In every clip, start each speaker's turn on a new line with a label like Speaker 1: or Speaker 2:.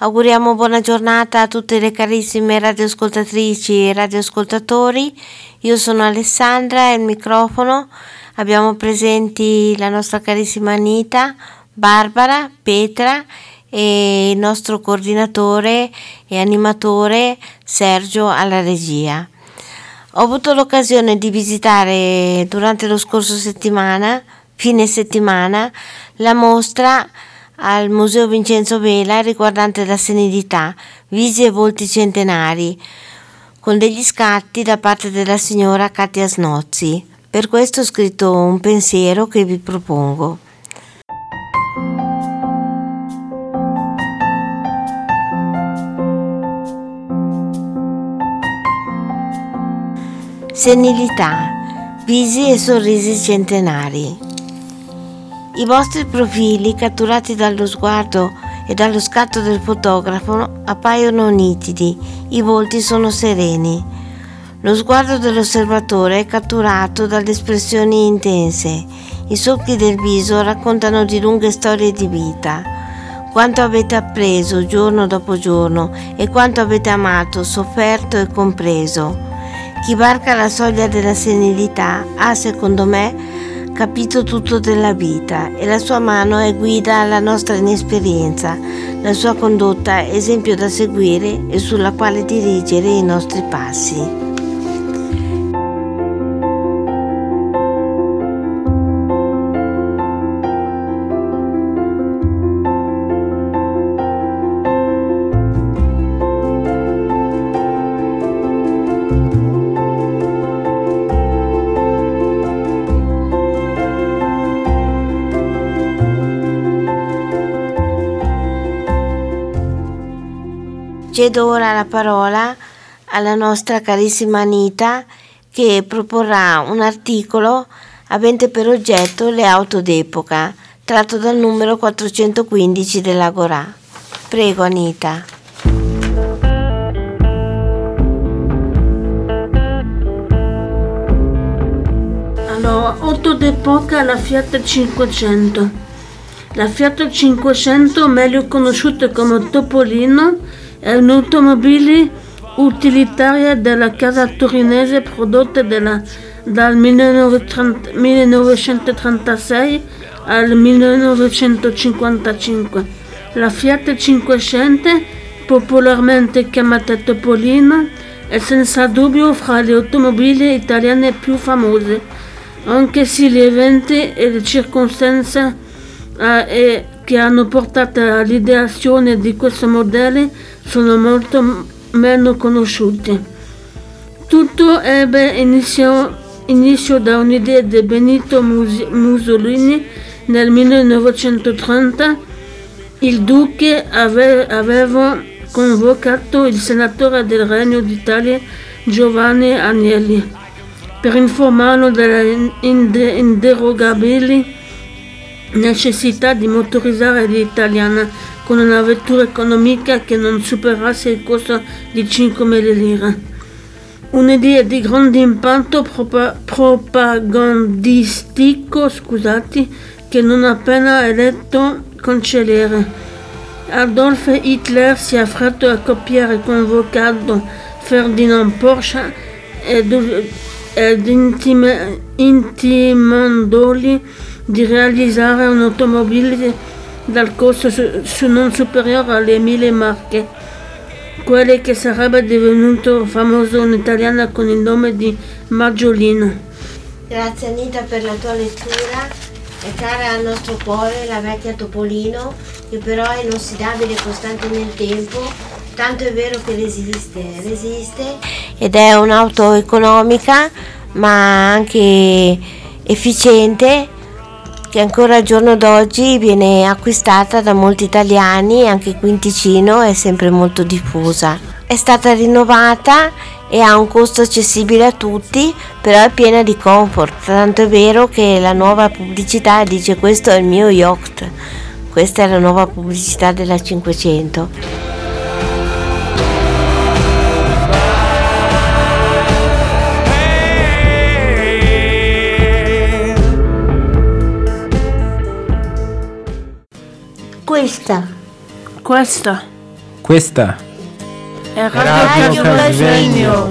Speaker 1: Auguriamo buona giornata a tutte le carissime radioascoltatrici e radioascoltatori. Io sono Alessandra e il microfono. Abbiamo presenti la nostra carissima Anita, Barbara, Petra e il nostro coordinatore e animatore Sergio alla regia. Ho avuto l'occasione di visitare durante lo scorso settimana, fine settimana, la mostra al Museo Vincenzo Vela riguardante la senilità, visi e volti centenari, con degli scatti da parte della signora Katia Snozzi. Per questo ho scritto un pensiero che vi propongo. Senilità, visi e sorrisi centenari. I vostri profili, catturati dallo sguardo e dallo scatto del fotografo, appaiono nitidi, i volti sono sereni. Lo sguardo dell'osservatore è catturato dalle espressioni intense. I solchi del viso raccontano di lunghe storie di vita. Quanto avete appreso giorno dopo giorno e quanto avete amato, sofferto e compreso. Chi varca la soglia della senilità ha, secondo me, capito tutto della vita e la sua mano è guida alla nostra inesperienza, la sua condotta esempio da seguire e sulla quale dirigere i nostri passi. Cedo ora la parola alla nostra carissima Anita che proporrà un articolo avente per oggetto le auto d'epoca, tratto dal numero 415 dell'Agorà. Prego Anita.
Speaker 2: Allora, auto d'epoca la Fiat 500. La Fiat 500, meglio conosciuta come Topolino, è un'automobile utilitaria della casa torinese prodotta della, dal 1936 al 1955. La Fiat 500, popolarmente chiamata Topolino, è senza dubbio fra le automobili italiane più famose, anche se gli eventi e le circostanze eh, che hanno portato all'ideazione di questo modello sono molto meno conosciuti. Tutto ebbe inizio, inizio da un'idea di Benito Mussolini nel 1930. Il duce ave, aveva convocato il senatore del Regno d'Italia Giovanni Agnelli per informarlo delle inderogabili necessità di motorizzare l'italiana con una vettura economica che non superasse il costo di 5.000 lire. Un'idea di grande impatto propagandistico scusate, che non appena eletto cancelliere. Adolf Hitler si è affretto a copiare convocato Ferdinand Porsche ed, ed intimandoli di realizzare un'automobile dal costo su, non superiore alle mille marche, quelle che sarebbe divenuto famoso in italiana con il nome di Maggiolino.
Speaker 1: Grazie Anita per la tua lettura, è cara al nostro cuore la vecchia Topolino che però è inossidabile e costante nel tempo, tanto è vero che resiste, resiste. Ed è un'auto economica ma anche efficiente che ancora al giorno d'oggi viene acquistata da molti italiani, anche qui in Ticino è sempre molto diffusa. È stata rinnovata e ha un costo accessibile a tutti, però è piena di comfort, tanto è vero che la nuova pubblicità dice questo è il mio yacht. Questa è la nuova pubblicità della 500.
Speaker 3: Questa.
Speaker 2: Questa
Speaker 4: Questa
Speaker 2: è Radio,
Speaker 4: Radio Casvegno.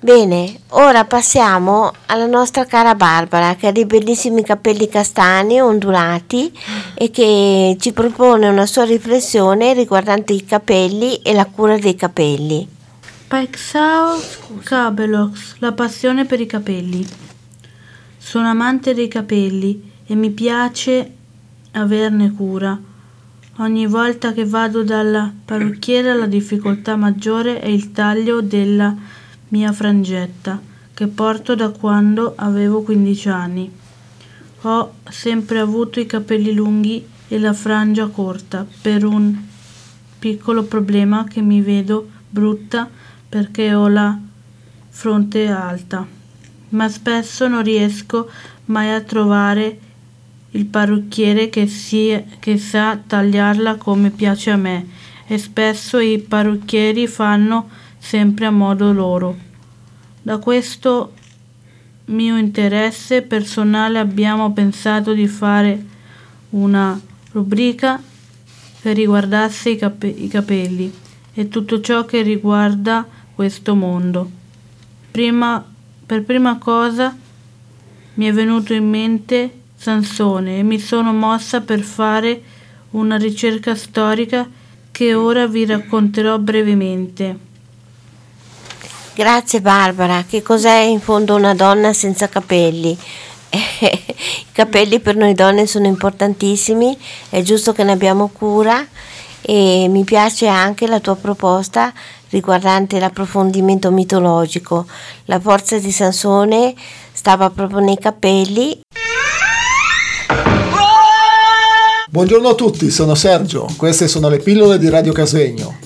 Speaker 1: Bene, ora passiamo alla nostra cara Barbara che ha dei bellissimi capelli castani ondulati e che ci propone una sua riflessione riguardante i capelli e la cura dei capelli.
Speaker 5: Paixao Cabelox, la passione per i capelli. Sono amante dei capelli e mi piace averne cura. Ogni volta che vado dalla parrucchiera la difficoltà maggiore è il taglio della mia frangetta, che porto da quando avevo 15 anni. Ho sempre avuto i capelli lunghi e la frangia corta per un piccolo problema che mi vedo brutta perché ho la fronte alta, ma spesso non riesco mai a trovare il parrucchiere che, si, che sa tagliarla come piace a me e spesso i parrucchieri fanno sempre a modo loro. Da questo mio interesse personale abbiamo pensato di fare una rubrica che riguardasse i, cap- i capelli e tutto ciò che riguarda questo mondo. Prima, per prima cosa mi è venuto in mente Sansone e mi sono mossa per fare una ricerca storica che ora vi racconterò brevemente.
Speaker 1: Grazie Barbara, che cos'è in fondo una donna senza capelli? I capelli per noi donne sono importantissimi, è giusto che ne abbiamo cura e mi piace anche la tua proposta riguardante l'approfondimento mitologico. La forza di Sansone stava proprio nei capelli.
Speaker 6: Buongiorno a tutti, sono Sergio, queste sono le pillole di Radio Casvegno.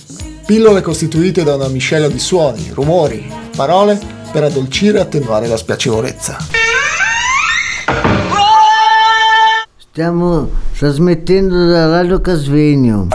Speaker 6: Pillole costituite da una miscela di suoni, rumori, parole per addolcire e attenuare la spiacevolezza.
Speaker 7: Stiamo trasmettendo da Radio Casvegno.